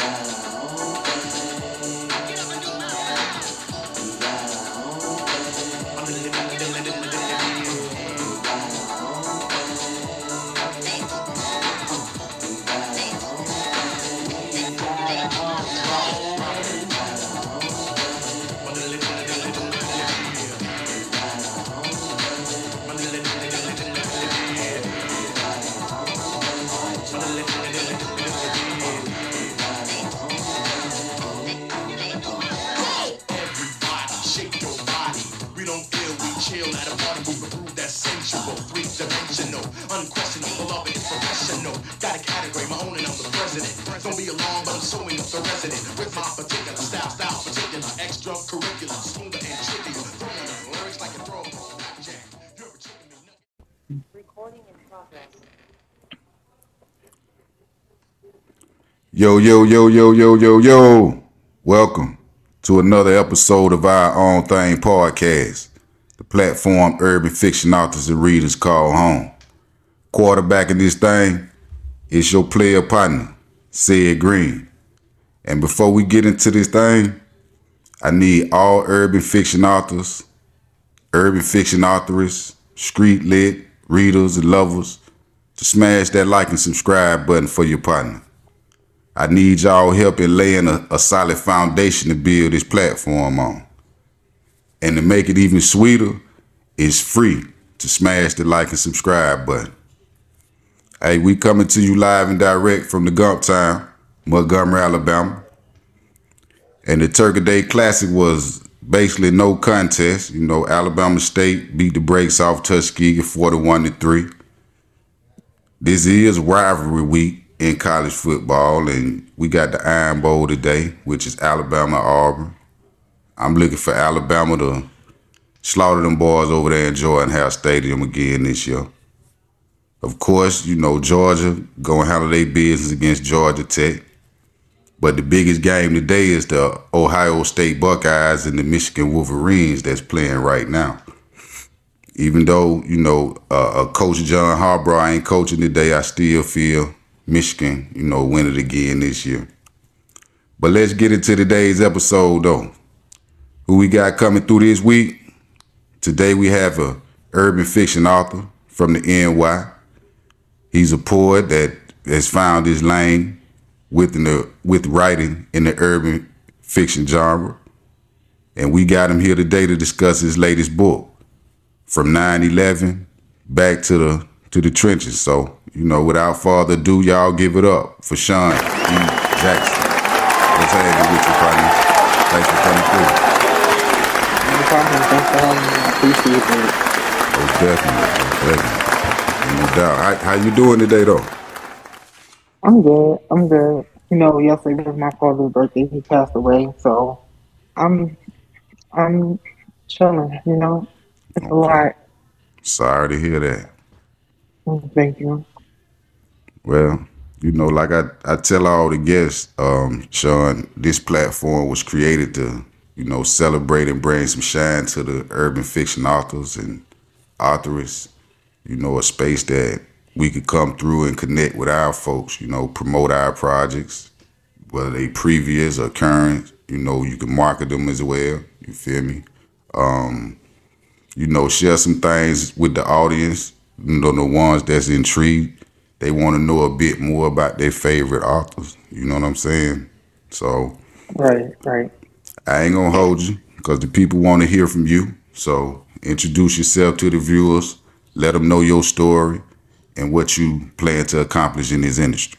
uh, Yo, yo, yo, yo, yo, yo, yo. Welcome to another episode of our Own Thang podcast, the platform urban fiction authors and readers call home. Quarterbacking this thing is your player partner, Sid Green. And before we get into this thing, I need all urban fiction authors, urban fiction authors, street lit, readers, and lovers to smash that like and subscribe button for your partner. I need y'all help in laying a, a solid foundation to build this platform on. And to make it even sweeter, it's free to smash the like and subscribe button. Hey, we coming to you live and direct from the Gump Town, Montgomery, Alabama. And the Turkey Day Classic was basically no contest. You know, Alabama State beat the brakes off Tuskegee 41 to 3. This is rivalry week in college football, and we got the Iron Bowl today, which is Alabama Auburn. I'm looking for Alabama to slaughter them boys over there in Jordan Hare Stadium again this year. Of course, you know Georgia going handle their business against Georgia Tech. But the biggest game today is the Ohio State Buckeyes and the Michigan Wolverines that's playing right now. Even though, you know, uh, Coach John Harbaugh ain't coaching today, I still feel Michigan, you know, win it again this year. But let's get into today's episode though. Who we got coming through this week? Today we have a urban fiction author from the NY. He's a poet that has found his lane within the with writing in the urban fiction genre. And we got him here today to discuss his latest book, From 9-11 Back to the to the trenches. So you know, without further ado, y'all give it up for Shawn E. Jackson. What's happening with you, partner? Thanks for coming through. No problem. Thanks for having me. I appreciate it. Oh, definitely. Oh, definitely. No doubt. How, how you doing today, though? I'm good. I'm good. You know, yesterday was my father's birthday. He passed away, so I'm I'm chilling. You know, it's a lot. Sorry to hear that. Thank you. Well, you know, like I, I tell all the guests, um, Shawn, this platform was created to, you know, celebrate and bring some shine to the urban fiction authors and authors. You know, a space that we could come through and connect with our folks, you know, promote our projects, whether they previous or current, you know, you can market them as well. You feel me? Um, you know, share some things with the audience, you know, the ones that's intrigued they want to know a bit more about their favorite authors. You know what I'm saying? So, right, right. I ain't gonna hold you because the people want to hear from you. So, introduce yourself to the viewers. Let them know your story and what you plan to accomplish in this industry.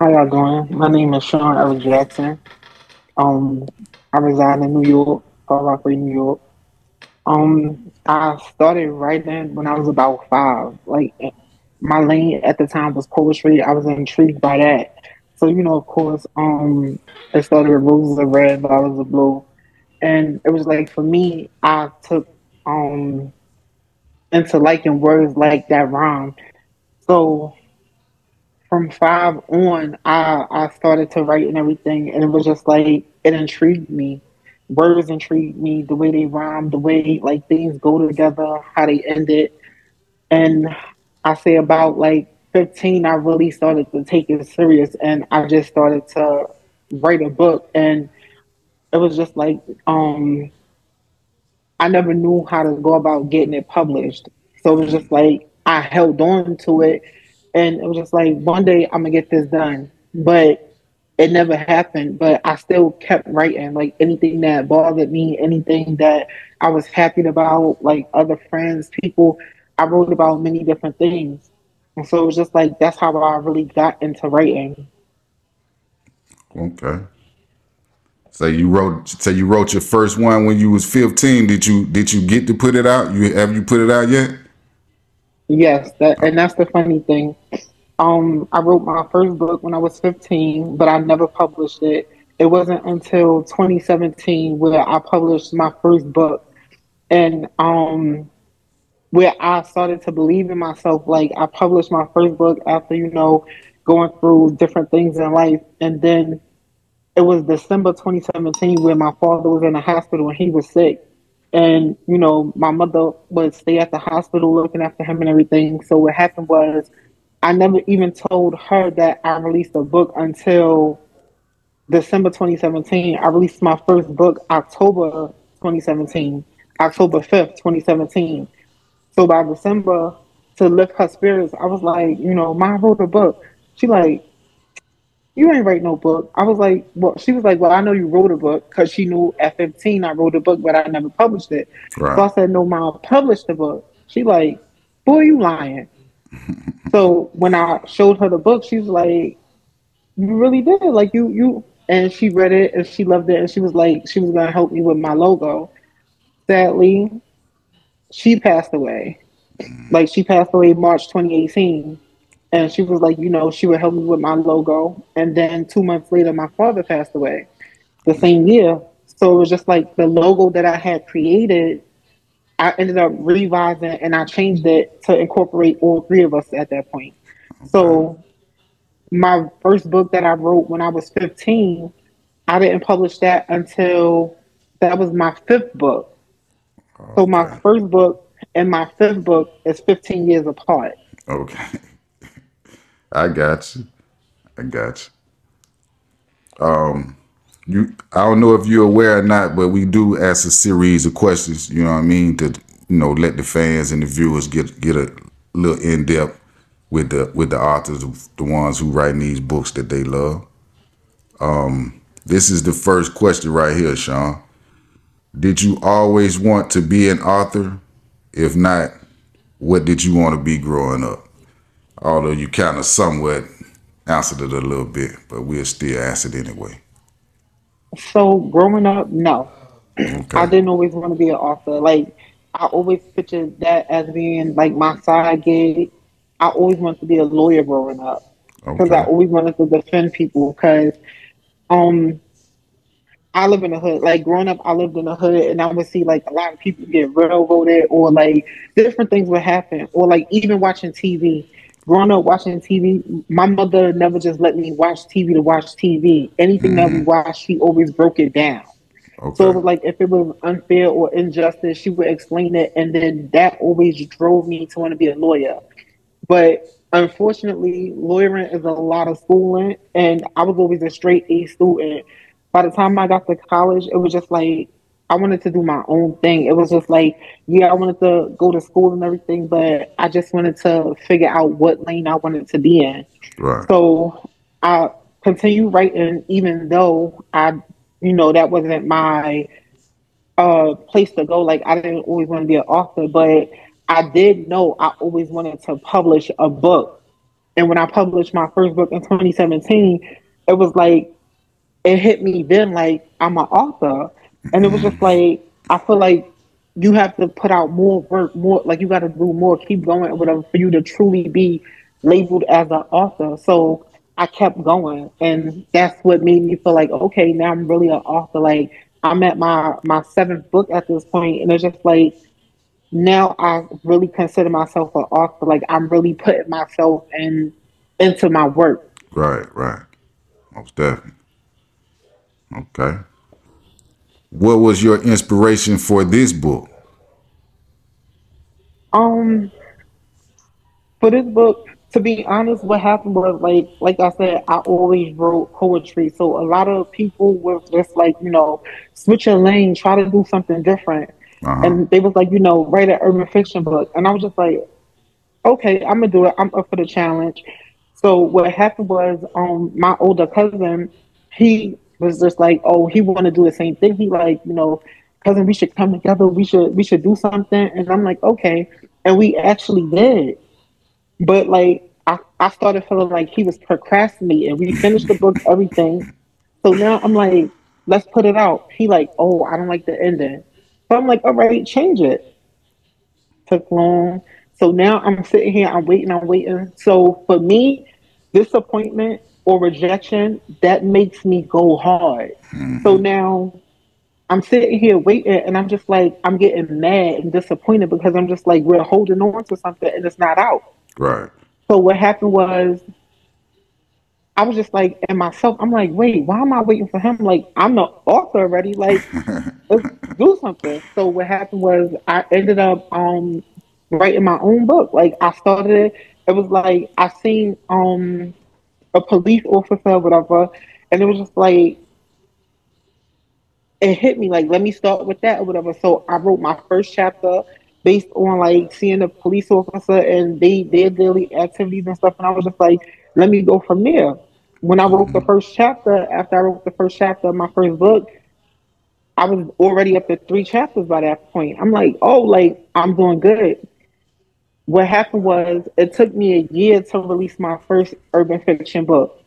How y'all going? My name is Sean L. Jackson. Um, I reside in New York, Far Rockaway, New York. Um, I started writing when I was about five. Like my lane at the time was poetry. I was intrigued by that. So you know, of course, um, started with roses of red, violets of blue, and it was like for me, I took um into liking words like that rhyme. So from five on, I I started to write and everything, and it was just like it intrigued me words intrigue me, the way they rhyme, the way like things go together, how they end it. And I say about like 15, I really started to take it serious and I just started to write a book. And it was just like, um, I never knew how to go about getting it published. So it was just like, I held on to it. And it was just like, one day I'm to get this done. But it never happened, but I still kept writing. Like anything that bothered me, anything that I was happy about, like other friends, people, I wrote about many different things. And so it was just like that's how I really got into writing. Okay. So you wrote so you wrote your first one when you was 15. Did you did you get to put it out? You have you put it out yet? Yes, that and that's the funny thing. Um, I wrote my first book when I was 15, but I never published it. It wasn't until 2017 where I published my first book, and um, where I started to believe in myself. Like I published my first book after, you know, going through different things in life. And then it was December 2017 where my father was in the hospital and he was sick. And, you know, my mother would stay at the hospital looking after him and everything. So what happened was I never even told her that I released a book until December 2017. I released my first book October 2017, October 5th, 2017. So by December, to lift her spirits, I was like, you know, mom wrote a book. She like, you ain't write no book. I was like, well, she was like, well, I know you wrote a book because she knew at 15 I wrote a book, but I never published it. Right. So I said, no, mom, published the book. She like, boy, you lying. So when I showed her the book, she was like, you really did. Like you, you, and she read it and she loved it and she was like, she was gonna help me with my logo. Sadly, she passed away. Like she passed away March 2018. And she was like, you know, she would help me with my logo. And then two months later, my father passed away the same year. So it was just like the logo that I had created, I ended up revising and I changed it to incorporate all three of us at that point. Okay. So my first book that I wrote when I was 15, I didn't publish that until that was my fifth book. Okay. So my first book and my fifth book is 15 years apart. Okay. I got you. I got you. Um, you, I don't know if you're aware or not, but we do ask a series of questions. You know what I mean to you know let the fans and the viewers get get a little in depth with the with the authors, the ones who writing these books that they love. Um, this is the first question right here, Shawn. Did you always want to be an author? If not, what did you want to be growing up? Although you kind of somewhat answered it a little bit, but we'll still ask it anyway. So growing up, no. Okay. I didn't always want to be an author. Like I always pictured that as being like my side gig. I always wanted to be a lawyer growing up because okay. I always wanted to defend people. Because um, I live in the hood. Like growing up, I lived in the hood, and I would see like a lot of people get railroaded, or like different things would happen, or like even watching TV. Growing up watching TV, my mother never just let me watch TV to watch TV. Anything mm. that we mm-hmm. watched, she always broke it down. Okay. So it was like if it was unfair or injustice, she would explain it, and then that always drove me to want to be a lawyer. But unfortunately, lawyering is a lot of schooling, and I was always a straight A student by the time I got to college, it was just like I wanted to do my own thing. It was just like, yeah, I wanted to go to school and everything, but I just wanted to figure out what lane I wanted to be in. Right. So I continued writing, even though I, you know, that wasn't my uh, place to go. Like I didn't always want to be an author, but I did know I always wanted to publish a book. And when I published my first book in 2017, it was like it hit me then like I'm an author, and it was just like I feel like you have to put out more work, more like you got to do more, keep going, whatever, for you to truly be labeled as an author. So I kept going, and that's what made me feel like okay, now I'm really an author. Like I'm at my my seventh book at this point, and it's just like now I really consider myself an author. Like I'm really putting myself in into my work. Right, right, most definitely. Okay. What was your inspiration for this book? Um, for this book, to be honest, what happened was like like I said, I always wrote poetry. So a lot of people were just like, you know, switch your lane, try to do something different. Uh-huh. And they was like, you know, write an urban fiction book. And I was just like, okay, I'm gonna do it. I'm up for the challenge. So what happened was, um, my older cousin, he was just like, oh, he want to do the same thing. He like, you know, cousin, we should come together. We should we should do something. And I'm like, okay. And we actually did. But like I, I started feeling like he was procrastinating. We finished the book, everything. So now I'm like, let's put it out. He like, oh, I don't like the ending. So I'm like, all right, change it. Took long. So now I'm sitting here, I'm waiting, I'm waiting. So for me, disappointment or rejection, that makes me go hard. Mm-hmm. So now I'm sitting here waiting and I'm just like, I'm getting mad and disappointed because I'm just like, we're holding on to something and it's not out. Right. So what happened was, I was just like, and myself, I'm like, wait, why am I waiting for him? Like, I'm the author already. Like, let's do something. So what happened was, I ended up um writing my own book. Like, I started it. It was like I seen um a police officer, or whatever, and it was just like it hit me like, let me start with that or whatever. So I wrote my first chapter based on like seeing a police officer and they their daily activities and stuff. And I was just like, let me go from there. When I wrote the mm-hmm. first chapter, after I wrote the first chapter of my first book, I was already up to three chapters by that point. I'm like, oh, like I'm doing good. What happened was it took me a year to release my first urban fiction book.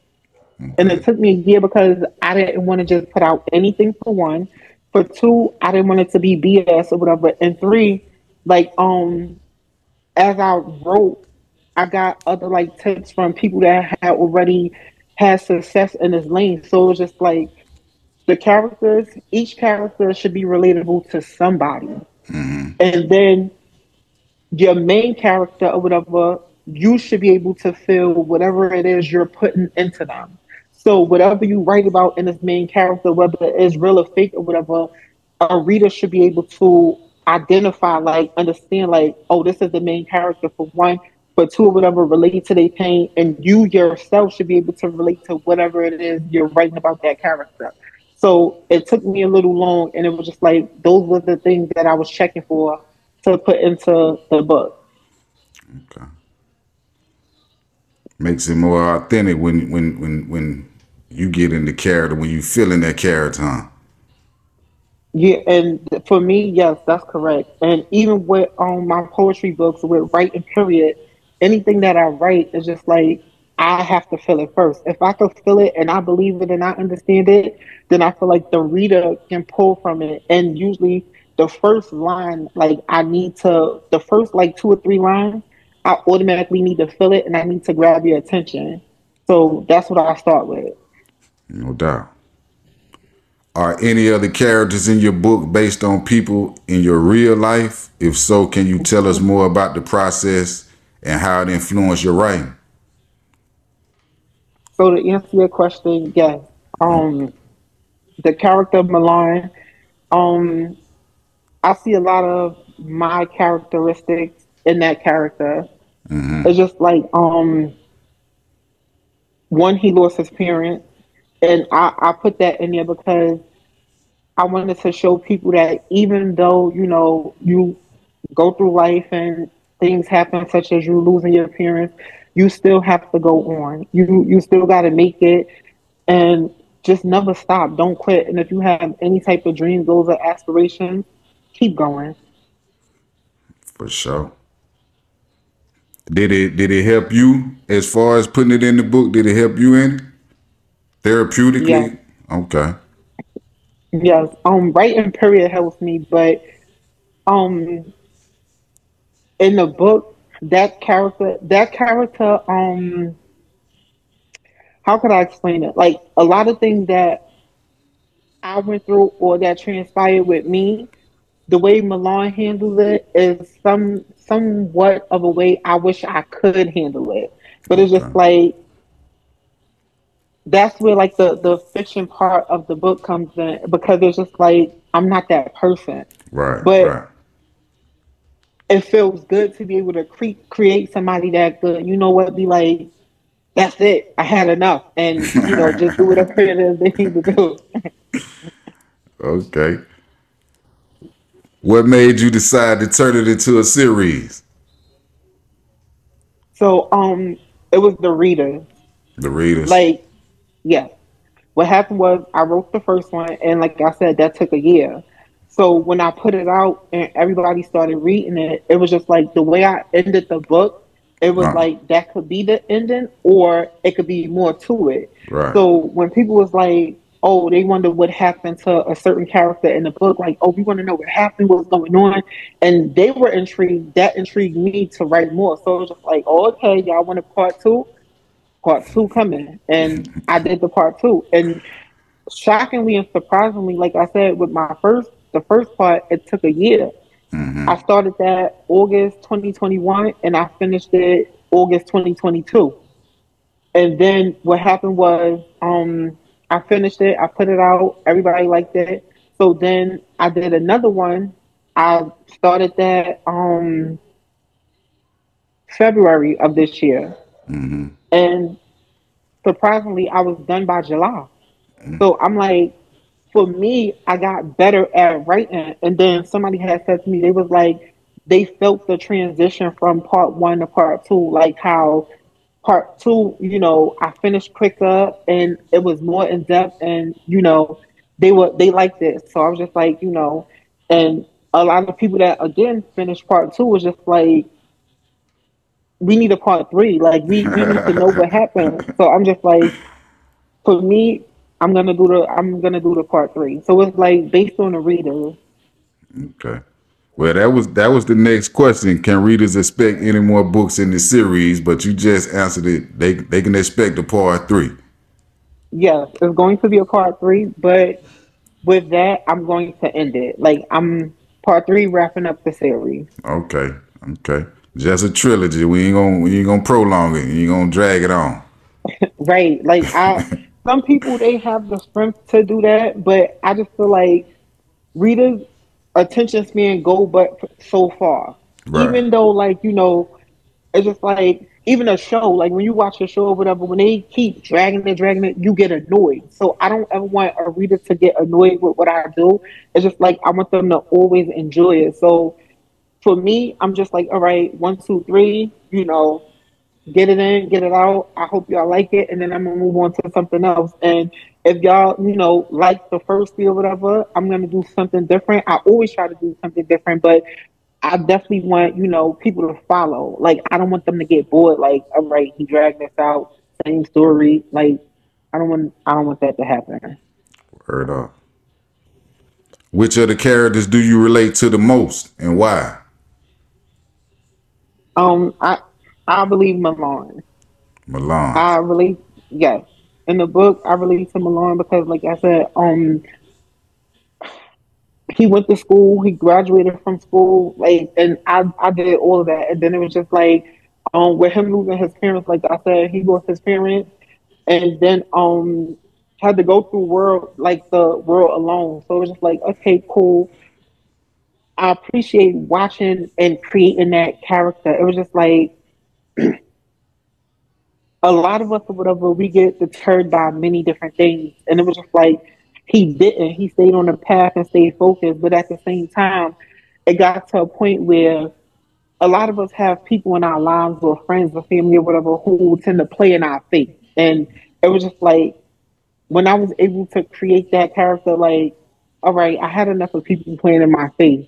Okay. And it took me a year because I didn't want to just put out anything for one. For two, I didn't want it to be BS or whatever. And three, like um as I wrote, I got other like tips from people that had already had success in this lane. So it was just like the characters, each character should be relatable to somebody. Mm-hmm. And then your main character or whatever, you should be able to feel whatever it is you're putting into them. So whatever you write about in this main character, whether it is real or fake or whatever, a reader should be able to identify, like, understand, like, oh, this is the main character for one, for two, or whatever, relate to their pain, and you yourself should be able to relate to whatever it is you're writing about that character. So it took me a little long, and it was just like those were the things that I was checking for to put into the book. Okay. Makes it more authentic when when when when you get in the character, when you feel in that character, huh? Yeah, and for me, yes, that's correct. And even with um my poetry books, with writing period, anything that I write is just like I have to feel it first. If I can feel it and I believe it and I understand it, then I feel like the reader can pull from it. And usually, the first line, like I need to, the first like two or three lines, I automatically need to fill it and I need to grab your attention. So that's what I start with. No doubt. Are any other characters in your book based on people in your real life? If so, can you tell us more about the process and how it influenced your writing? So to answer your question, yes. Um, the character Milan, um, I see a lot of my characteristics in that character. Mm-hmm. It's just like um, one, he lost his parents and I, I put that in there because I wanted to show people that even though you know you go through life and things happen, such as you losing your parents, you still have to go on. You you still got to make it, and just never stop. Don't quit. And if you have any type of dreams, goals, or aspirations, keep going. For sure. Did it did it help you as far as putting it in the book? Did it help you in it? Therapeutically? Okay. Yes. Um writing period helps me, but um in the book that character that character um how could I explain it? Like a lot of things that I went through or that transpired with me, the way Milan handles it is some somewhat of a way I wish I could handle it. But it's just like that's where like the the fiction part of the book comes in because it's just like I'm not that person. Right. But right. it feels good to be able to cre- create somebody that could, you know what, be like, that's it, I had enough, and you know, just do whatever it is they need to do. okay. What made you decide to turn it into a series? So, um, it was the readers. The readers. Like, yeah. What happened was I wrote the first one, and like I said, that took a year. So when I put it out and everybody started reading it, it was just like the way I ended the book. It was like that could be the ending, or it could be more to it. Right. So when people was like, "Oh, they wonder what happened to a certain character in the book," like, "Oh, we want to know what happened, what's going on," and they were intrigued. That intrigued me to write more. So it was just like, oh, "Okay, y'all want a part two? Part two coming," and I did the part two. And shockingly and surprisingly, like I said, with my first the first part, it took a year. Mm-hmm. I started that August 2021 and I finished it August 2022. And then what happened was um, I finished it, I put it out, everybody liked it. So then I did another one. I started that um, February of this year. Mm-hmm. And surprisingly, I was done by July. Mm-hmm. So I'm like, for me, I got better at writing. And then somebody had said to me, they was like, they felt the transition from part one to part two, like how part two, you know, I finished quicker and it was more in depth and, you know, they were they liked it. So I was just like, you know, and a lot of people that again finished part two was just like we need a part three. Like we, we need to know what happened. So I'm just like for me, I'm gonna do the I'm gonna do the part three. So it's like based on the reader. Okay. Well, that was that was the next question. Can readers expect any more books in the series? But you just answered it. They they can expect a part three. Yes, it's going to be a part three, but with that, I'm going to end it. Like I'm part three wrapping up the series. Okay. Okay. Just a trilogy. We ain't gonna we ain't gonna prolong it. You ain't gonna drag it on. right. Like I some people they have the strength to do that, but I just feel like readers' attention span go but so far. Right. Even though, like you know, it's just like even a show, like when you watch a show or whatever, when they keep dragging it, dragging it, you get annoyed. So I don't ever want a reader to get annoyed with what I do. It's just like I want them to always enjoy it. So for me, I'm just like, all right, one, two, three, you know, get it in, get it out. I hope y'all like it, and then I'm gonna move on to something else. And if y'all, you know, like the first deal, whatever, I'm gonna do something different. I always try to do something different, but I definitely want, you know, people to follow. Like I don't want them to get bored. Like, all right, he dragged this out, same story. Like, I don't want, I don't want that to happen. Word up. Which of the characters do you relate to the most, and why? Um, I I believe Milan. Milan. I relate, yes. In the book, I relate to Milan because, like I said, um, he went to school, he graduated from school, like, and I, I did all of that, and then it was just like, um, with him losing his parents, like I said, he lost his parents, and then um, had to go through world like the world alone. So it was just like, okay, cool. I appreciate watching and creating that character. It was just like a lot of us or whatever, we get deterred by many different things. And it was just like he didn't. He stayed on the path and stayed focused. But at the same time, it got to a point where a lot of us have people in our lives or friends or family or whatever who tend to play in our face. And it was just like when I was able to create that character, like, all right, I had enough of people playing in my face.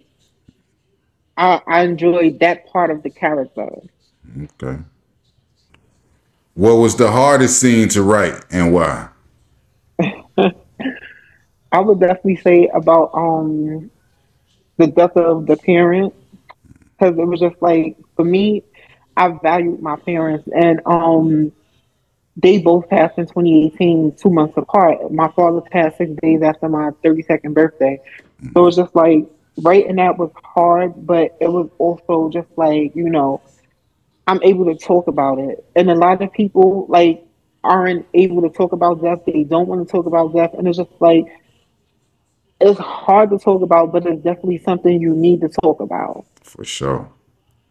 I, I enjoyed that part of the character. Okay. What was the hardest scene to write and why? I would definitely say about um the death of the parent because it was just like for me, I valued my parents and um they both passed in 2018, two months apart. My father passed six days after my 32nd birthday. So it was just like writing that was hard, but it was also just like, you know, I'm able to talk about it. And a lot of people like aren't able to talk about death. They don't want to talk about death. And it's just like it's hard to talk about, but it's definitely something you need to talk about. For sure.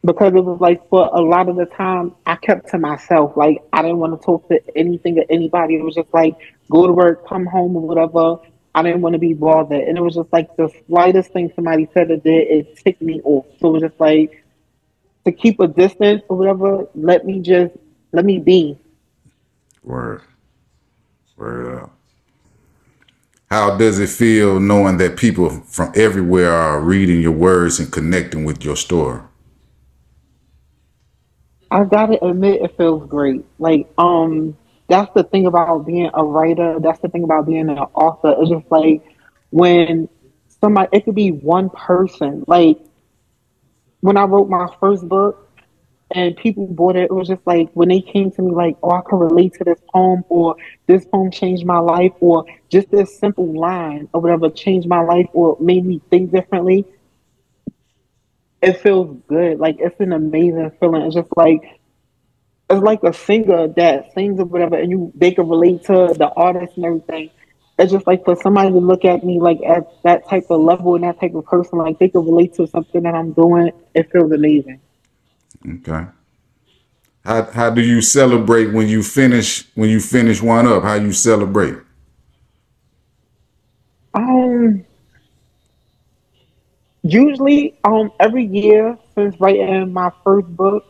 because it was like for a lot of the time I kept to myself. Like I didn't want to talk to anything or anybody. It was just like go to work, come home or whatever. I didn't want to be bothered. And it was just like the slightest thing somebody said or did, it ticked me off. So it was just like to keep a distance or whatever, let me just let me be. Word. Word up. How does it feel knowing that people from everywhere are reading your words and connecting with your story? I gotta admit, it feels great. Like, um, that's the thing about being a writer. That's the thing about being an author. It's just like when somebody, it could be one person. Like when I wrote my first book and people bought it, it was just like when they came to me, like, oh, I can relate to this poem, or this poem changed my life, or just this simple line or whatever changed my life, or made me think differently it feels good. Like it's an amazing feeling. It's just like it's like a singer that sings or whatever, and you they can relate to the artist and everything. It's just like for somebody to look at me like at that type of level and that type of person, like they can relate to something that I'm doing. It feels amazing. Okay. How how do you celebrate when you finish when you finish one up? How you celebrate? Um Usually, um, every year since writing my first book,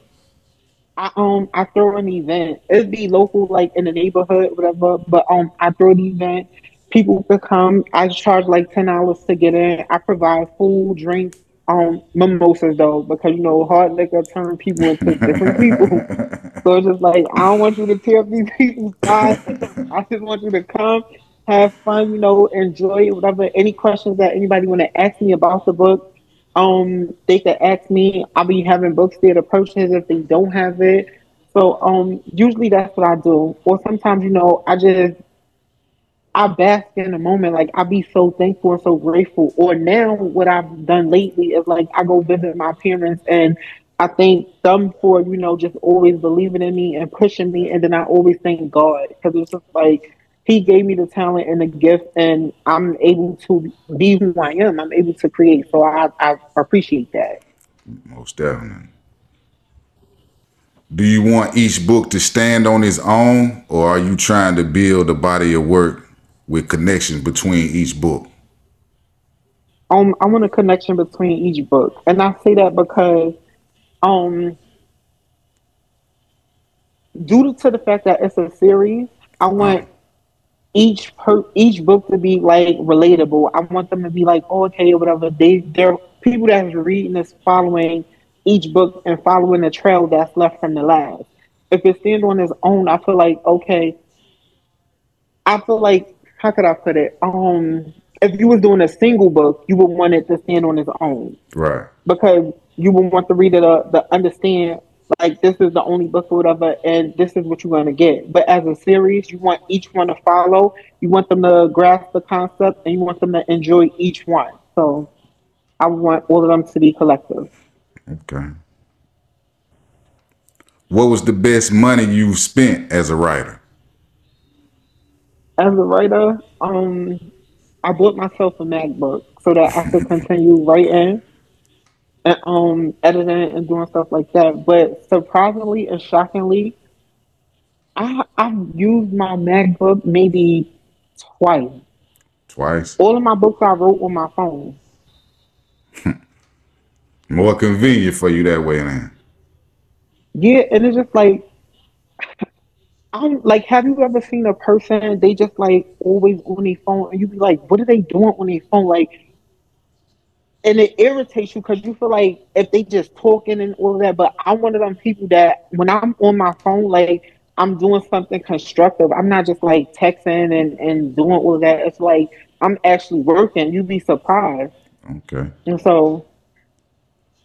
I um I throw an event. It'd be local, like in the neighborhood, whatever. But um, I throw the event. People could come. I charge like ten dollars to get in. I provide food, drinks, um, mimosas though, because you know hard liquor turn people into different people. so it's just like I don't want you to tear up these people's lives. I just want you to come have fun, you know, enjoy it, whatever. Any questions that anybody want to ask me about the book, um, they can ask me. I'll be having books there to purchase if they don't have it. So um, usually that's what I do. Or sometimes, you know, I just I bask in the moment. Like I be so thankful and so grateful. Or now, what I've done lately is like I go visit my parents and I thank them for you know just always believing in me and pushing me, and then I always thank God because it's just like he gave me the talent and the gift, and I'm able to be who I am. I'm able to create. So I, I appreciate that. Most definitely. Do you want each book to stand on its own, or are you trying to build a body of work with connections between each book? Um, I want a connection between each book, and I say that because, um, due to the fact that it's a series, I want each per each book to be like relatable. I want them to be like, oh, okay, whatever. They they're people that's reading this following each book and following the trail that's left from the last. If it stands on its own, I feel like okay. I feel like how could I put it? Um, if you was doing a single book, you would want it to stand on its own, right? Because you would want the reader to, to understand like this is the only book or whatever, and this is what you're going to get. But as a series, you want each one to follow. You want them to grasp the concept, and you want them to enjoy each one. So I want all of them to be collective. Okay. What was the best money you spent as a writer? As a writer, um, I bought myself a MacBook so that I could continue writing and um editing and doing stuff like that. But surprisingly and shockingly, I I've used my MacBook maybe twice. Twice. All of my books I wrote on my phone. More convenient for you that way, man. Yeah, and it's just like I'm like, have you ever seen a person they just like always on their phone and you be like, what are they doing on their phone? Like and it irritates you because you feel like if they just talking and all that. But I'm one of them people that when I'm on my phone, like I'm doing something constructive. I'm not just like texting and and doing all that. It's like I'm actually working. You'd be surprised. Okay. And so,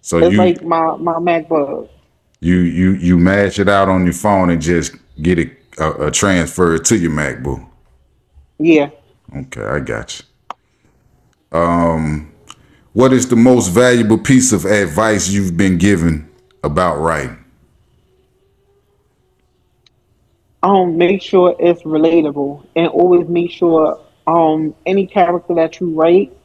so it's you like my my MacBook. You you you mash it out on your phone and just get it uh, uh, transferred to your MacBook. Yeah. Okay, I got you. Um what is the most valuable piece of advice you've been given about writing? Um, make sure it's relatable and always make sure um any character that you write,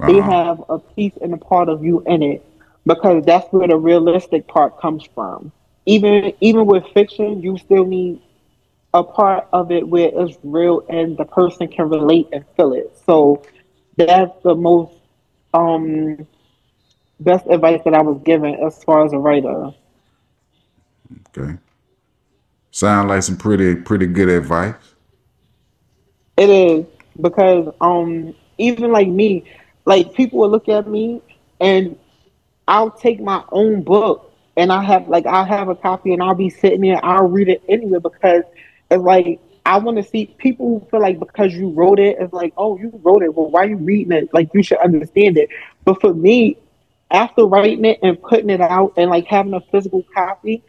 uh-huh. they have a piece and a part of you in it. Because that's where the realistic part comes from. Even even with fiction, you still need a part of it where it's real and the person can relate and feel it. So that's the most um best advice that I was given as far as a writer. Okay. Sound like some pretty pretty good advice. It is because um even like me, like people will look at me and I'll take my own book and I have like I'll have a copy and I'll be sitting there, I'll read it anyway because it's like I want to see people who feel like because you wrote it, it's like, oh, you wrote it. Well, why are you reading it? Like you should understand it. But for me, after writing it and putting it out and like having a physical copy,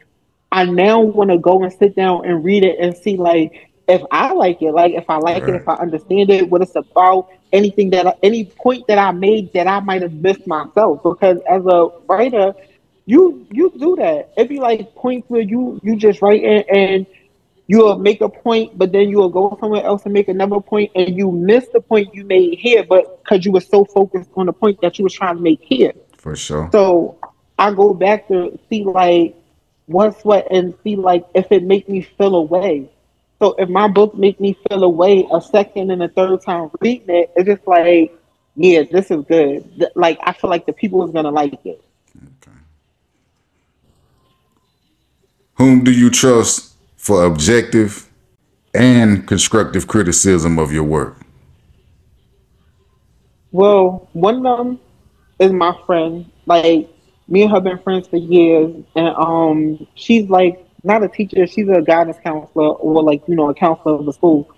I now want to go and sit down and read it and see like if I like it, like if I like right. it, if I understand it, what it's about, anything that any point that I made that I might have missed myself. Because as a writer, you you do that. It'd be like points where you you just write and you'll make a point, but then you'll go somewhere else and make another point, and you miss the point you made here, but because you were so focused on the point that you were trying to make here. For sure. So I go back to see like what's what and see like if it make me feel away. So if my book make me feel away a second and a third time reading it, it's just like, yeah, this is good. Like I feel like the people is gonna like it. Okay. Whom do you trust for objective and constructive criticism of your work? Well, one of them is my friend. Like me and her been friends for years, and um, she's like not a teacher; she's a guidance counselor or like you know a counselor of the school.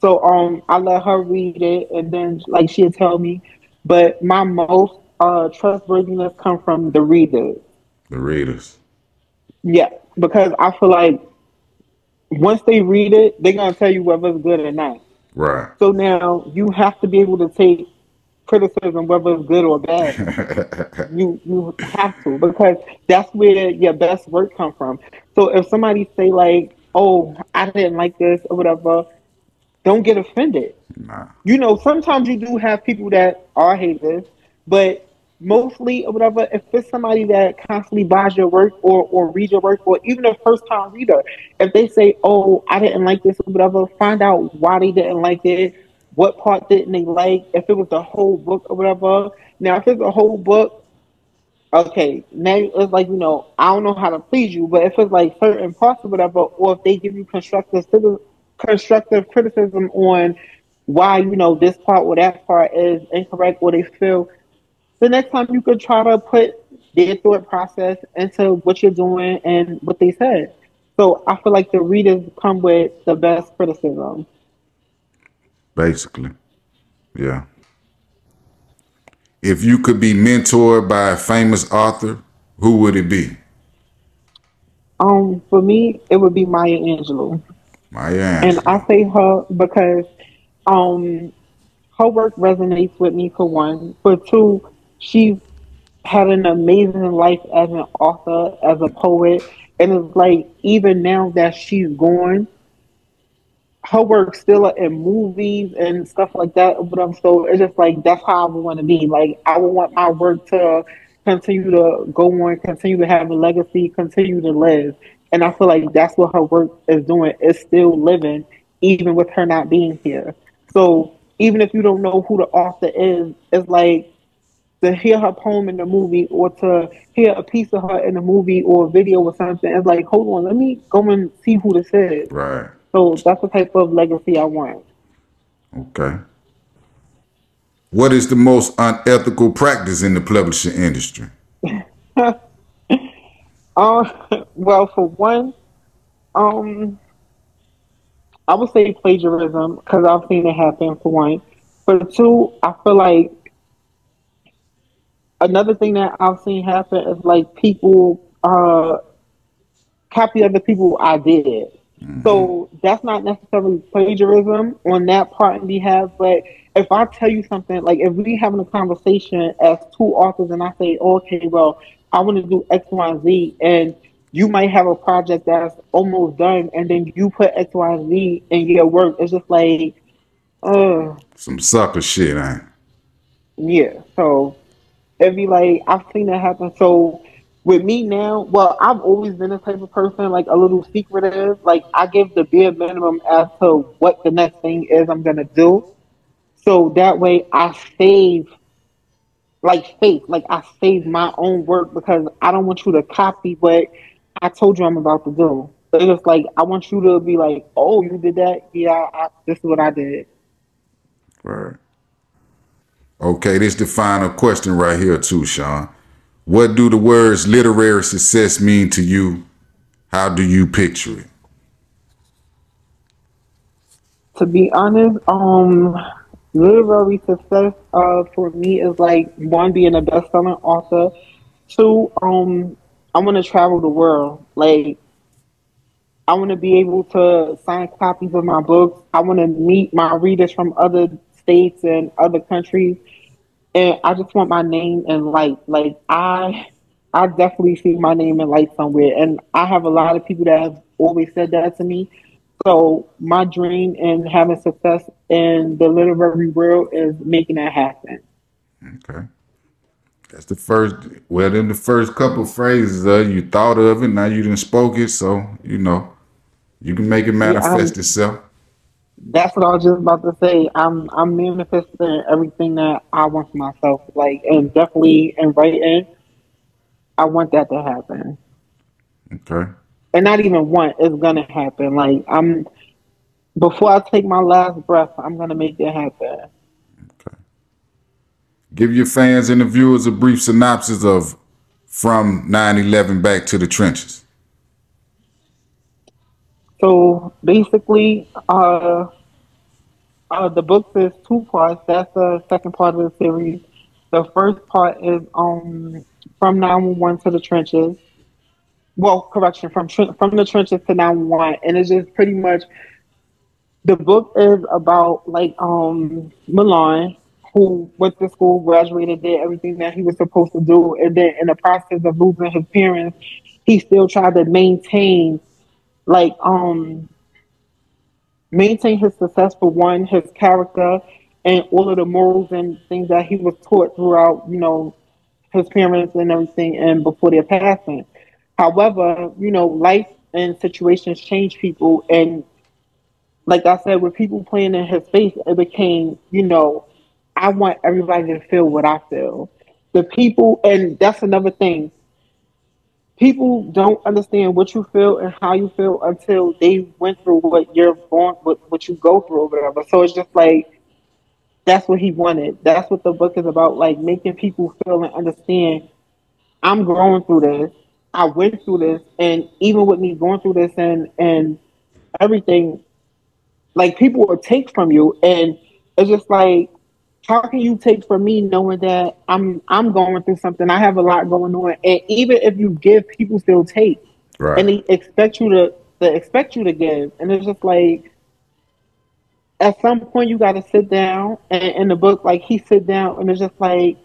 So um, I let her read it, and then like she'll tell me. But my most uh, trustworthiness come from the readers. The readers. Yeah, because I feel like once they read it, they're gonna tell you whether it's good or not. Right. So now you have to be able to take criticism, whether it's good or bad. you you have to because that's where your best work come from. So if somebody say like, "Oh, I didn't like this" or whatever, don't get offended. Nah. You know, sometimes you do have people that are haters, but mostly or whatever, if it's somebody that constantly buys your work or, or reads your work, or even a first time reader, if they say, Oh, I didn't like this or whatever, find out why they didn't like it, what part didn't they like, if it was the whole book or whatever. Now if it's a whole book, okay, now it's like, you know, I don't know how to please you, but if it's like certain parts or whatever, or if they give you constructive constructive criticism on why, you know, this part or that part is incorrect or they feel the next time you could try to put their thought process into what you're doing and what they said. So I feel like the readers come with the best criticism. Basically. Yeah. If you could be mentored by a famous author, who would it be? Um, for me, it would be Maya Angelou. Maya Angelou. And I say her because um her work resonates with me for one. For two, she had an amazing life as an author, as a poet, and it's like even now that she's gone, her work still in movies and stuff like that. But I'm so it's just like that's how I would want to be. Like I would want my work to continue to go on, continue to have a legacy, continue to live. And I feel like that's what her work is doing. It's still living, even with her not being here. So even if you don't know who the author is, it's like to hear her poem in the movie or to hear a piece of her in a movie or a video or something, it's like, hold on, let me go and see who this is. Right. So that's the type of legacy I want. Okay. What is the most unethical practice in the publishing industry? uh, well, for one, um, I would say plagiarism because I've seen it happen. For one, for two, I feel like another thing that I've seen happen is like people uh, copy other people ideas. Mm-hmm. So that's not necessarily plagiarism on that part in behalf, but if I tell you something, like if we having a conversation as two authors and I say, okay, well, I want to do X, Y, and Z, and you might have a project that's almost done, and then you put X, Y, and Z in your work. It's just like, uh, some sucker shit, ain't? Yeah. So it'd be like I've seen that happen. So with me now, well, I've always been the type of person like a little secretive. Like I give the bare minimum as to what the next thing is I'm gonna do. So that way I save like faith, like I save my own work because I don't want you to copy what I told you I'm about to do. It's just like I want you to be like, "Oh, you did that? Yeah, I, this is what I did." Right. Okay, this is the final question right here too, Shawn. What do the words literary success mean to you? How do you picture it? To be honest, um, literary success uh, for me is like one being a best-selling author. Two, um, I want to travel the world. Like, I want to be able to sign copies of my books. I want to meet my readers from other states and other countries, and I just want my name in light. Like, I, I definitely see my name in light somewhere, and I have a lot of people that have always said that to me. So my dream in having success in the literary world is making that happen. Okay. That's the first. Well, in the first couple phrases, uh, you thought of it. Now you didn't spoke it, so you know you can make it manifest yeah, itself. That's what I was just about to say. I'm I'm manifesting everything that I want for myself. Like, and definitely in writing, I want that to happen. Okay. And not even want. It's gonna happen. Like I'm. Before I take my last breath, I'm gonna make it happen. Okay. Give your fans and the viewers a brief synopsis of from 9-11 back to the trenches. So basically, uh, uh, the book is two parts. That's the second part of the series. The first part is um, from 911 to the trenches. Well, correction, from from the trenches to 911, and it's just pretty much the book is about like um Milan who went to school, graduated, did everything that he was supposed to do, and then in the process of losing his parents, he still tried to maintain, like, um, maintain his successful one, his character, and all of the morals and things that he was taught throughout, you know, his parents and everything, and before their passing. However, you know, life and situations change people, and like I said, with people playing in his face, it became, you know, I want everybody to feel what I feel. The people, and that's another thing. People don't understand what you feel and how you feel until they went through what you're going what, what you go through, or whatever. So it's just like that's what he wanted. That's what the book is about, like making people feel and understand. I'm growing through this. I went through this, and even with me going through this and and everything, like people will take from you, and it's just like how can you take from me knowing that I'm I'm going through something? I have a lot going on, and even if you give, people still take, right. and they expect you to they expect you to give, and it's just like at some point you got to sit down. And in the book, like he sit down, and it's just like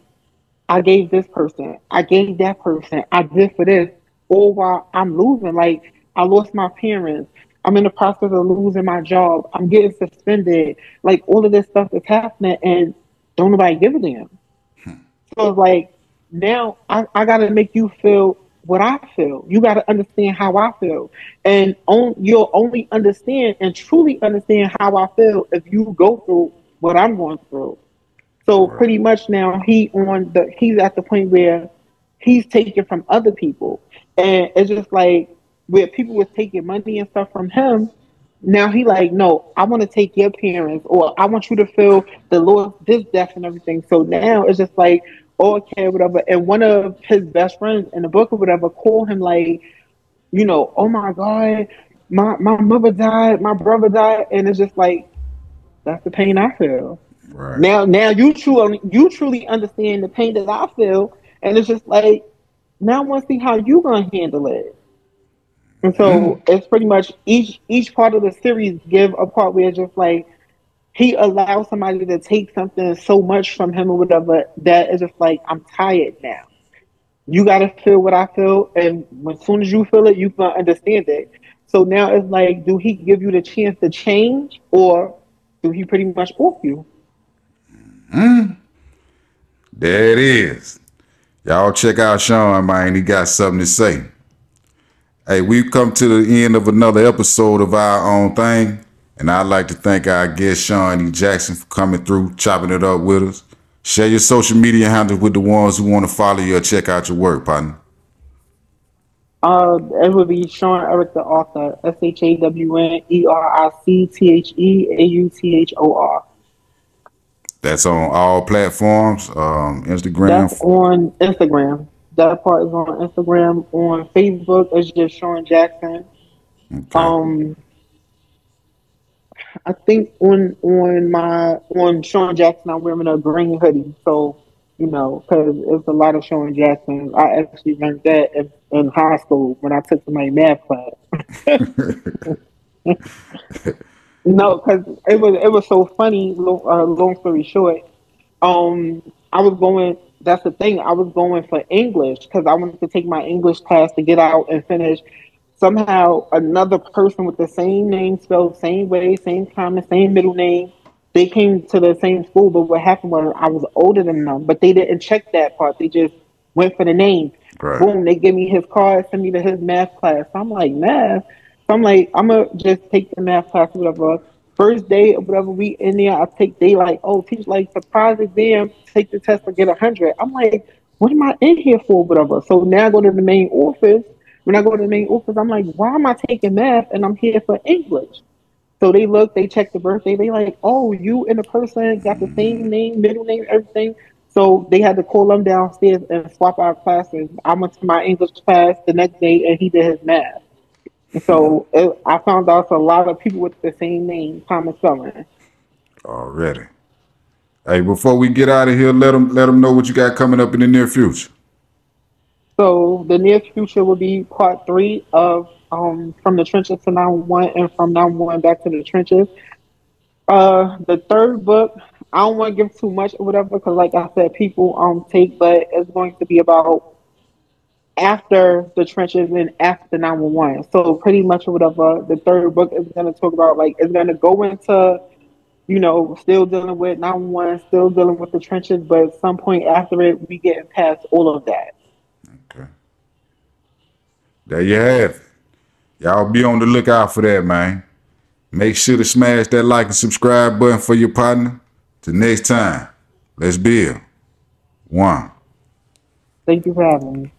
I gave this person, I gave that person, I did for this, all while I'm losing. Like I lost my parents. I'm in the process of losing my job. I'm getting suspended. Like all of this stuff is happening, and don't nobody give a damn. Hmm. So like now I, I gotta make you feel what I feel. You gotta understand how I feel. And on, you'll only understand and truly understand how I feel if you go through what I'm going through. So right. pretty much now he on the he's at the point where he's taking from other people. And it's just like where people was taking money and stuff from him, now he like, no, I want to take your parents, or I want you to feel the Lord this death and everything. So now it's just like, oh, okay, whatever. And one of his best friends in the book or whatever called him like, you know, oh my God, my my mother died, my brother died, and it's just like, that's the pain I feel. Right. Now, now you truly you truly understand the pain that I feel, and it's just like, now I want to see how you gonna handle it. And so mm. it's pretty much each each part of the series give a part where it's just like he allows somebody to take something so much from him or whatever that is just like I'm tired now. You gotta feel what I feel, and as soon as you feel it, you can understand it. So now it's like, do he give you the chance to change, or do he pretty much off you? Mm. There it is. Y'all check out Shawn, man. He got something to say. Hey, we've come to the end of another episode of Our Own Thang. And I'd like to thank our guest, Shawn E. Jackson, for coming through, chopping it up with us. Share your social media handles with the ones who want to follow you or check out your work, partner. Uh, it would be Shawn Eric the author. S H A W N E R I C T H E A U T H O R. That's on all platforms. Um, Instagram. That's on Instagram. That part is on Instagram. On Facebook, it's just Shawn Jackson. Okay. Um, I think on on my on Shawn Jackson, I'm wearing a green hoodie. So you know, because it's a lot of Shawn Jackson. I actually learned that in, in high school when I took my math class. no, because it was it was so funny. Long, uh, long story short, um, I was going. That's the thing. I was going for English because I wanted to take my English class to get out and finish. Somehow, another person with the same name, spelled same way, same common, same middle name, they came to the same school. But what happened was I was older than them, but they didn't check that part. They just went for the name. Right. Boom, they give me his card, send me to his math class. I'm like, math? So I'm like, I'm gonna just take the math class or whatever. First day or whatever we in there, I take they like, oh, teach like surprise exam, take the test or get a hundred. I'm like, what am I in here for, whatever? So now I go to the main office. When I go to the main office, I'm like, why am I taking math and I'm here for English? So they look, they check the birthday, they like, oh, you and the person got the same name, middle name, everything. So they had to call them downstairs and swap our classes. I went to my English class the next day and he did his math. So it, I found out a lot of people with the same name, Thomas Summer. Already. Hey, before we get out of here, let them let them know what you got coming up in the near future. So the near future will be part three of um, From the Trenches to 911 and From 911 Back to the Trenches. Uh, the third book, I don't want to give too much or whatever because, like I said, people um take, but it's going to be about after the trenches and after the 911. So pretty much whatever the third book is going to talk about, like it's going to go into, you know, still dealing with 911, still dealing with the trenches, but at some point after it, we get past all of that. Okay. There you have it. Y'all be on the lookout for that, man. Make sure to smash that like and subscribe button for your partner. Till next time, let's build. One. Thank you for having me.